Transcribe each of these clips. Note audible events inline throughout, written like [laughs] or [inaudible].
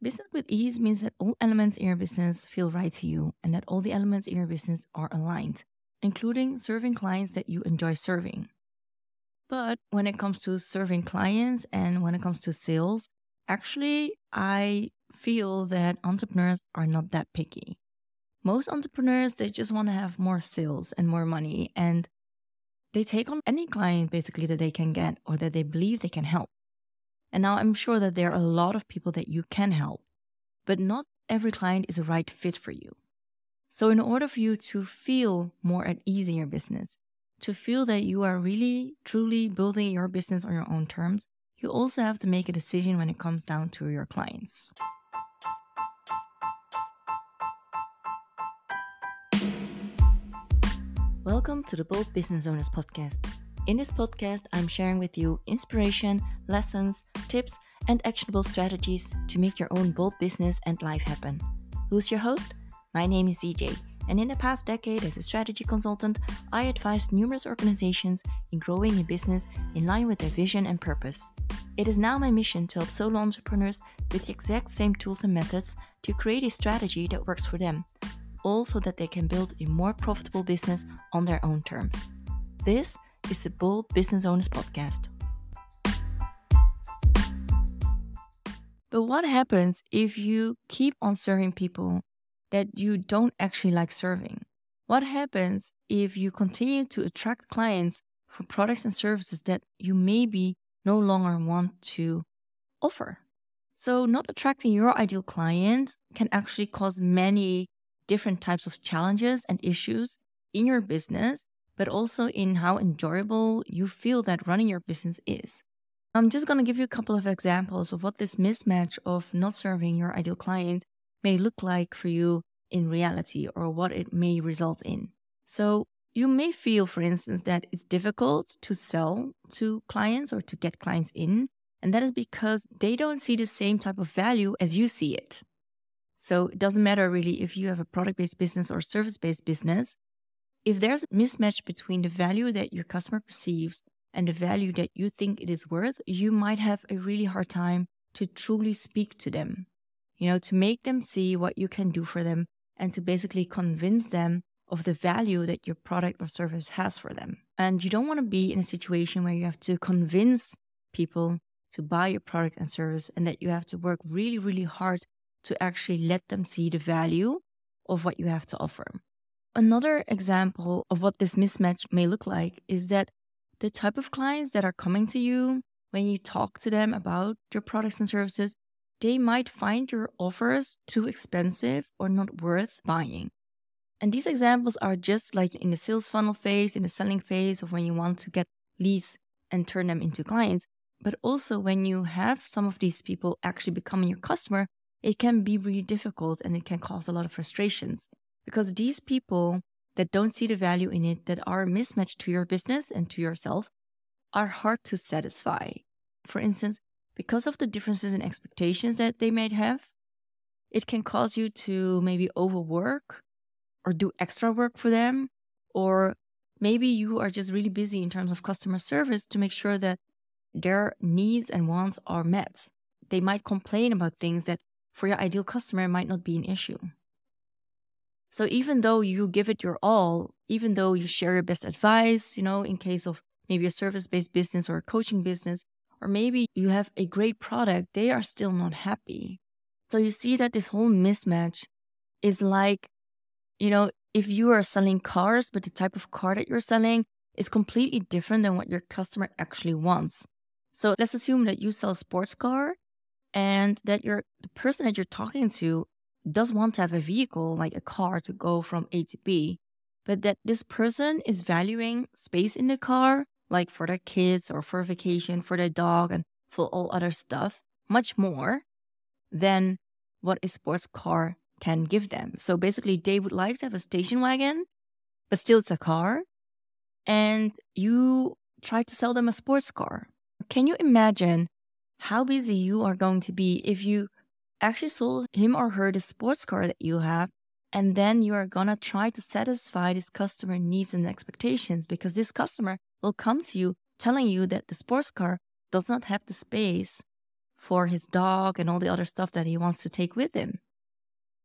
Business with ease means that all elements in your business feel right to you and that all the elements in your business are aligned, including serving clients that you enjoy serving. But when it comes to serving clients and when it comes to sales, actually, I feel that entrepreneurs are not that picky. Most entrepreneurs, they just want to have more sales and more money, and they take on any client basically that they can get or that they believe they can help. And now I'm sure that there are a lot of people that you can help, but not every client is a right fit for you. So, in order for you to feel more at ease in your business, to feel that you are really, truly building your business on your own terms, you also have to make a decision when it comes down to your clients. Welcome to the Bold Business Owners Podcast. In this podcast, I'm sharing with you inspiration, lessons, tips, and actionable strategies to make your own bold business and life happen. Who's your host? My name is ZJ, and in the past decade as a strategy consultant, I advised numerous organizations in growing a business in line with their vision and purpose. It is now my mission to help solo entrepreneurs with the exact same tools and methods to create a strategy that works for them, all so that they can build a more profitable business on their own terms. This is the Bold Business Owners Podcast. But what happens if you keep on serving people that you don't actually like serving? What happens if you continue to attract clients for products and services that you maybe no longer want to offer? So, not attracting your ideal client can actually cause many different types of challenges and issues in your business, but also in how enjoyable you feel that running your business is. I'm just going to give you a couple of examples of what this mismatch of not serving your ideal client may look like for you in reality or what it may result in. So, you may feel, for instance, that it's difficult to sell to clients or to get clients in, and that is because they don't see the same type of value as you see it. So it doesn't matter really if you have a product based business or service based business. If there's a mismatch between the value that your customer perceives and the value that you think it is worth, you might have a really hard time to truly speak to them, you know, to make them see what you can do for them and to basically convince them of the value that your product or service has for them. And you don't want to be in a situation where you have to convince people to buy your product and service and that you have to work really, really hard to actually let them see the value of what you have to offer. Another example of what this mismatch may look like is that the type of clients that are coming to you when you talk to them about your products and services, they might find your offers too expensive or not worth buying. And these examples are just like in the sales funnel phase, in the selling phase of when you want to get leads and turn them into clients. But also when you have some of these people actually becoming your customer, it can be really difficult and it can cause a lot of frustrations because these people that don't see the value in it, that are mismatched to your business and to yourself, are hard to satisfy. For instance, because of the differences in expectations that they might have, it can cause you to maybe overwork or do extra work for them. Or maybe you are just really busy in terms of customer service to make sure that their needs and wants are met. They might complain about things that for your ideal customer might not be an issue. So even though you give it your all, even though you share your best advice, you know, in case of maybe a service based business or a coaching business, or maybe you have a great product, they are still not happy. So you see that this whole mismatch is like, you know, if you are selling cars, but the type of car that you're selling is completely different than what your customer actually wants. So let's assume that you sell a sports car and that you're the person that you're talking to does want to have a vehicle like a car to go from A to B, but that this person is valuing space in the car, like for their kids or for vacation, for their dog, and for all other stuff, much more than what a sports car can give them. So basically, they would like to have a station wagon, but still it's a car, and you try to sell them a sports car. Can you imagine how busy you are going to be if you actually sold him or her the sports car that you have and then you are gonna try to satisfy this customer needs and expectations because this customer will come to you telling you that the sports car does not have the space for his dog and all the other stuff that he wants to take with him.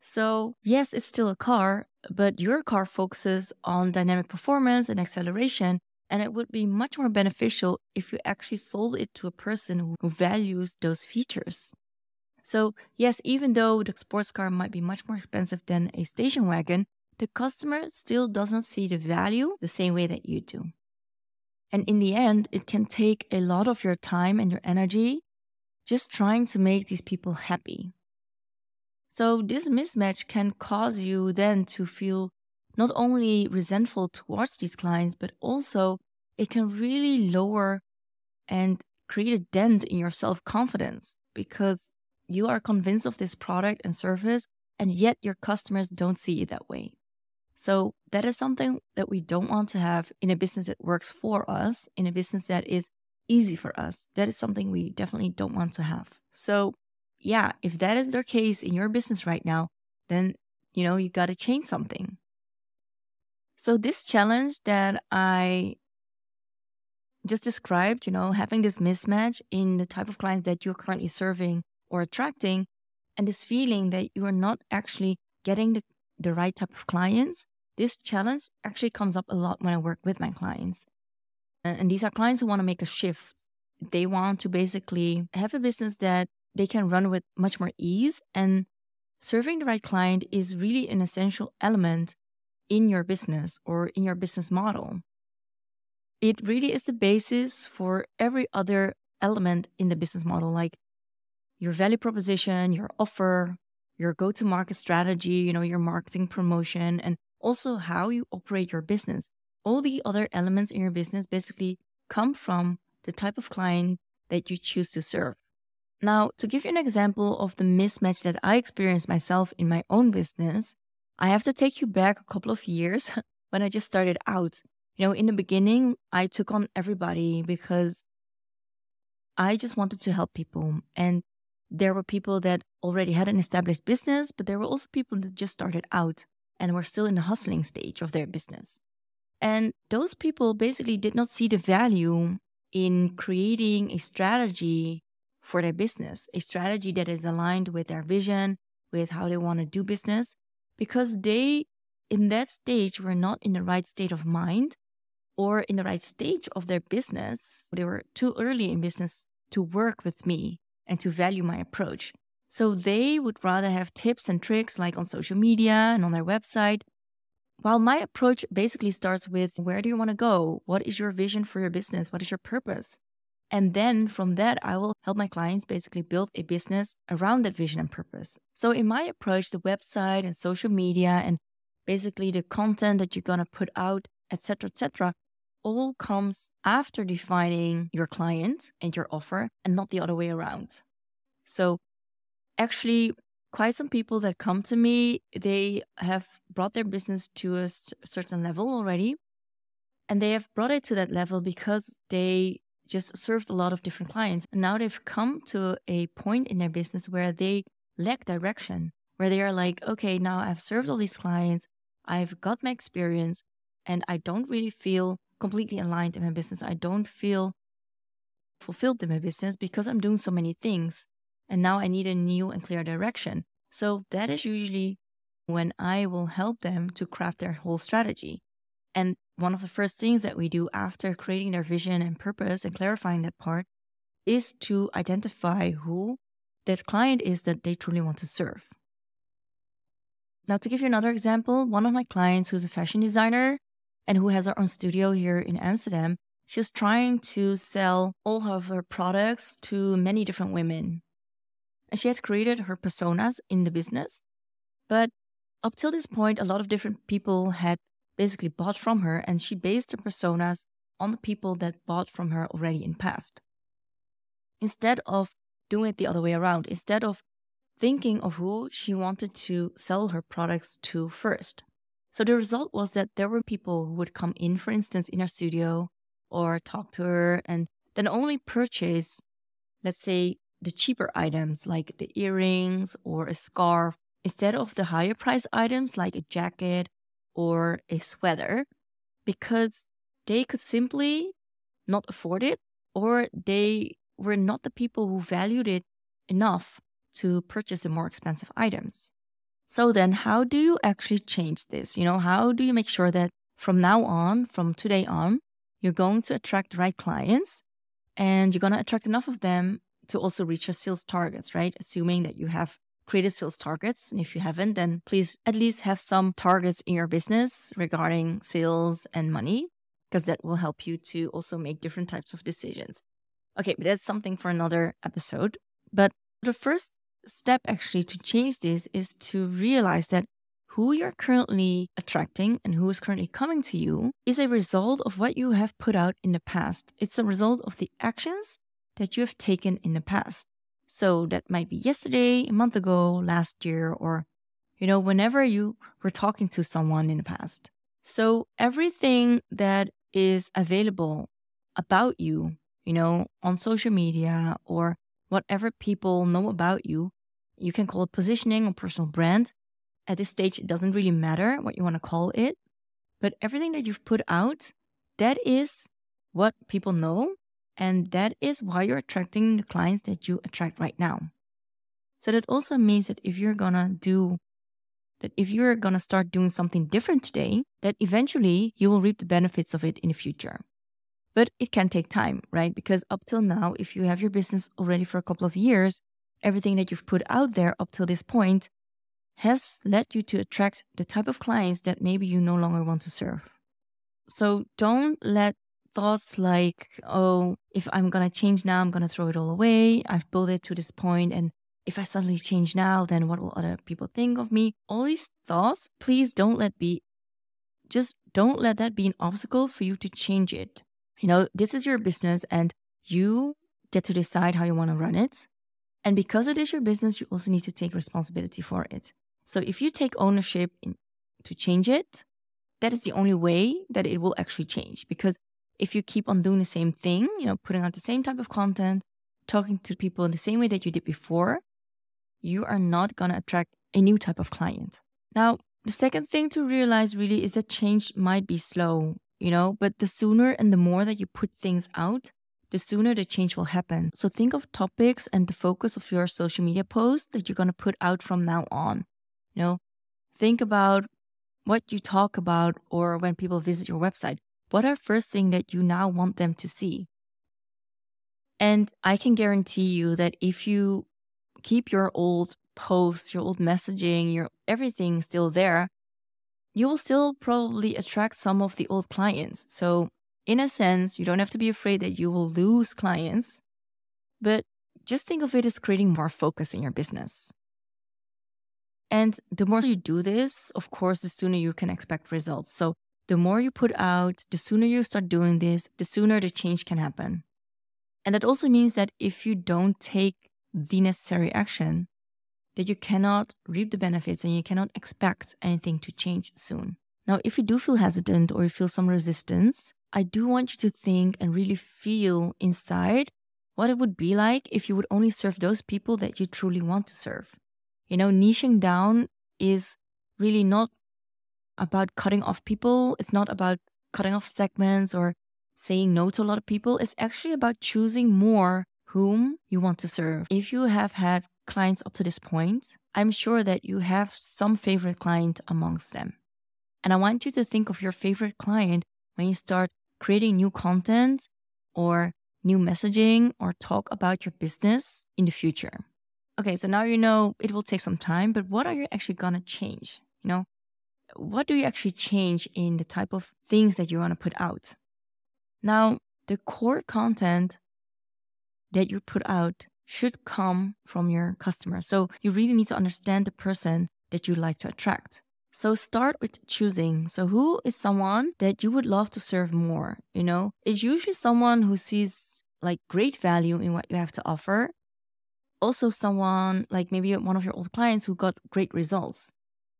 So, yes, it's still a car, but your car focuses on dynamic performance and acceleration. And it would be much more beneficial if you actually sold it to a person who values those features. So, yes, even though the sports car might be much more expensive than a station wagon, the customer still doesn't see the value the same way that you do. And in the end, it can take a lot of your time and your energy just trying to make these people happy. So, this mismatch can cause you then to feel not only resentful towards these clients, but also it can really lower and create a dent in your self confidence because you are convinced of this product and service, and yet your customers don't see it that way. So, that is something that we don't want to have in a business that works for us, in a business that is easy for us. That is something we definitely don't want to have. So, yeah, if that is the case in your business right now, then, you know, you got to change something. So, this challenge that I just described, you know, having this mismatch in the type of clients that you're currently serving or attracting, and this feeling that you are not actually getting the, the right type of clients, this challenge actually comes up a lot when I work with my clients. And these are clients who want to make a shift. They want to basically have a business that they can run with much more ease. And serving the right client is really an essential element in your business or in your business model. It really is the basis for every other element in the business model, like your value proposition, your offer, your go to market strategy, you know, your marketing promotion, and also how you operate your business. All the other elements in your business basically come from the type of client that you choose to serve. Now, to give you an example of the mismatch that I experienced myself in my own business, I have to take you back a couple of years [laughs] when I just started out. You know, in the beginning, I took on everybody because I just wanted to help people. And there were people that already had an established business, but there were also people that just started out and were still in the hustling stage of their business. And those people basically did not see the value in creating a strategy for their business, a strategy that is aligned with their vision, with how they want to do business, because they, in that stage, were not in the right state of mind or in the right stage of their business. They were too early in business to work with me and to value my approach. So they would rather have tips and tricks like on social media and on their website. While my approach basically starts with where do you want to go? What is your vision for your business? What is your purpose? And then from that, I will help my clients basically build a business around that vision and purpose. So, in my approach, the website and social media and basically the content that you're going to put out, etc., etc., all comes after defining your client and your offer and not the other way around. So, actually, quite some people that come to me, they have brought their business to a certain level already. And they have brought it to that level because they just served a lot of different clients. And now they've come to a point in their business where they lack direction, where they are like, okay, now I've served all these clients, I've got my experience, and I don't really feel completely aligned in my business. I don't feel fulfilled in my business because I'm doing so many things. And now I need a new and clear direction. So that is usually when I will help them to craft their whole strategy. And one of the first things that we do after creating their vision and purpose and clarifying that part is to identify who that client is that they truly want to serve. Now, to give you another example, one of my clients who's a fashion designer and who has her own studio here in Amsterdam, she's trying to sell all of her products to many different women. And she had created her personas in the business. But up till this point, a lot of different people had basically bought from her, and she based her personas on the people that bought from her already in past. Instead of doing it the other way around, instead of thinking of who she wanted to sell her products to first. So the result was that there were people who would come in, for instance, in her studio or talk to her and then only purchase, let's say, the cheaper items like the earrings or a scarf instead of the higher price items like a jacket or a sweater because they could simply not afford it or they were not the people who valued it enough to purchase the more expensive items. So then how do you actually change this? You know, how do you make sure that from now on, from today on, you're going to attract the right clients and you're going to attract enough of them to also reach your sales targets, right? Assuming that you have created sales targets. And if you haven't, then please at least have some targets in your business regarding sales and money, because that will help you to also make different types of decisions. Okay, but that's something for another episode. But the first step actually to change this is to realize that who you're currently attracting and who is currently coming to you is a result of what you have put out in the past. It's a result of the actions that you have taken in the past. So that might be yesterday, a month ago, last year, or, you know, whenever you were talking to someone in the past. So everything that is available about you, you know, on social media or whatever people know about you, you can call it positioning or personal brand. At this stage, it doesn't really matter what you want to call it. But everything that you've put out, that is what people know. And that is why you're attracting the clients that you attract right now. So that also means that if you're going to do that if you're going to start doing something different today, that eventually you will reap the benefits of it in the future. But it can take time, right? Because up till now, if you have your business already for a couple of years, everything that you've put out there up till this point has led you to attract the type of clients that maybe you no longer want to serve. So don't let thoughts like, oh, if I'm going to change now, I'm going to throw it all away. I've built it to this point and if I suddenly change now, then what will other people think of me? All these thoughts, please don't let be, just don't let that be an obstacle for you to change it. You know, this is your business and you get to decide how you want to run it. And because it is your business, you also need to take responsibility for it. So if you take ownership in, to change it, that is the only way that it will actually change. Because if you keep on doing the same thing, you know, putting out the same type of content, talking to people in the same way that you did before, you are not going to attract a new type of client. Now, the second thing to realize really is that change might be slow, you know, but the sooner and the more that you put things out, the sooner the change will happen. So think of topics and the focus of your social media posts that you're going to put out from now on. You know, think about what you talk about or when people visit your website. What are first thing that you now want them to see? And I can guarantee you that if you keep your old posts, your old messaging, your everything still there, you will still probably attract some of the old clients. So, in a sense, you don't have to be afraid that you will lose clients, but just think of it as creating more focus in your business. And the more you do this, of course, the sooner you can expect results. So, the more you put out, the sooner you start doing this, the sooner the change can happen. And that also means that if you don't take the necessary action, that you cannot reap the benefits and you cannot expect anything to change soon. Now, if you do feel hesitant or you feel some resistance, I do want you to think and really feel inside what it would be like if you would only serve those people that you truly want to serve. You know, niching down is really not about cutting off people, it's not about cutting off segments or saying no to a lot of people. It's actually about choosing more whom you want to serve. If you have had clients up to this point, I'm sure that you have some favorite client amongst them. And I want you to think of your favorite client when you start creating new content or new messaging or talk about your business in the future. Okay, so now you know it will take some time, but what are you actually gonna change? You know, what do you actually change in the type of things that you wanna put out? Now, the core content that you put out should come from your customer. So you really need to understand the person that you like to attract. So start with choosing. So who is someone that you would love to serve more? You know, it's usually someone who sees like great value in what you have to offer. Also someone like maybe one of your old clients who got great results.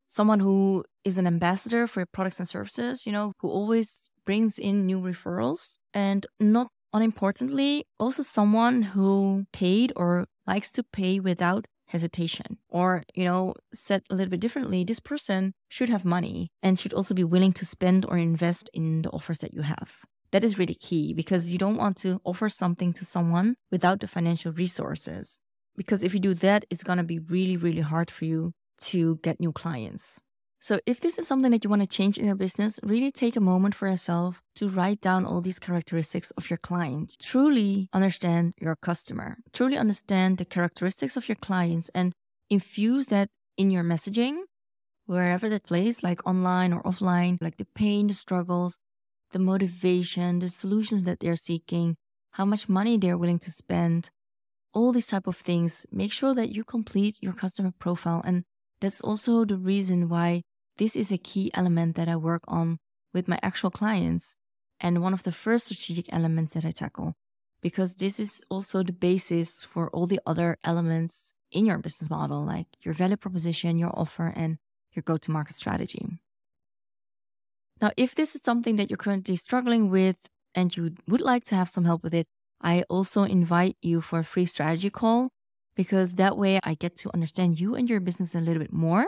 Someone who is an ambassador for your products and services, you know, who always brings in new referrals and not unimportantly, also someone who paid or likes to pay without hesitation. Or, you know, said a little bit differently, this person should have money and should also be willing to spend or invest in the offers that you have. That is really key because you don't want to offer something to someone without the financial resources. Because if you do that, it's going to be really, really hard for you to get new clients. So, if this is something that you want to change in your business, really take a moment for yourself to write down all these characteristics of your client. Truly understand your customer, truly understand the characteristics of your clients, and infuse that in your messaging, wherever that plays, like online or offline, like the pain, the struggles, the motivation, the solutions that they're seeking, how much money they're willing to spend, all these type of things. Make sure that you complete your customer profile and that's also the reason why this is a key element that I work on with my actual clients and one of the first strategic elements that I tackle, because this is also the basis for all the other elements in your business model, like your value proposition, your offer, and your go to market strategy. Now, if this is something that you're currently struggling with and you would like to have some help with it, I also invite you for a free strategy call because that way I get to understand you and your business a little bit more.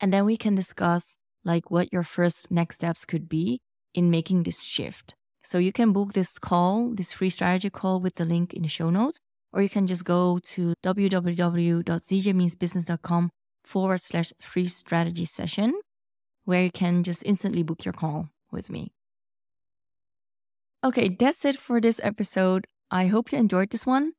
And then we can discuss like what your first next steps could be in making this shift. So you can book this call, this free strategy call with the link in the show notes, or you can just go to www.zjmeansbusiness.com forward slash free strategy session, where you can just instantly book your call with me. Okay, that's it for this episode. I hope you enjoyed this one.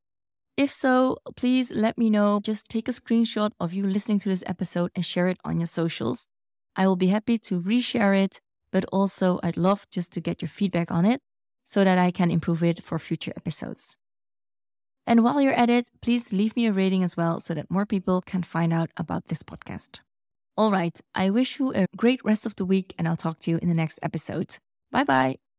If so, please let me know. Just take a screenshot of you listening to this episode and share it on your socials. I will be happy to reshare it, but also I'd love just to get your feedback on it so that I can improve it for future episodes. And while you're at it, please leave me a rating as well so that more people can find out about this podcast. All right, I wish you a great rest of the week and I'll talk to you in the next episode. Bye bye.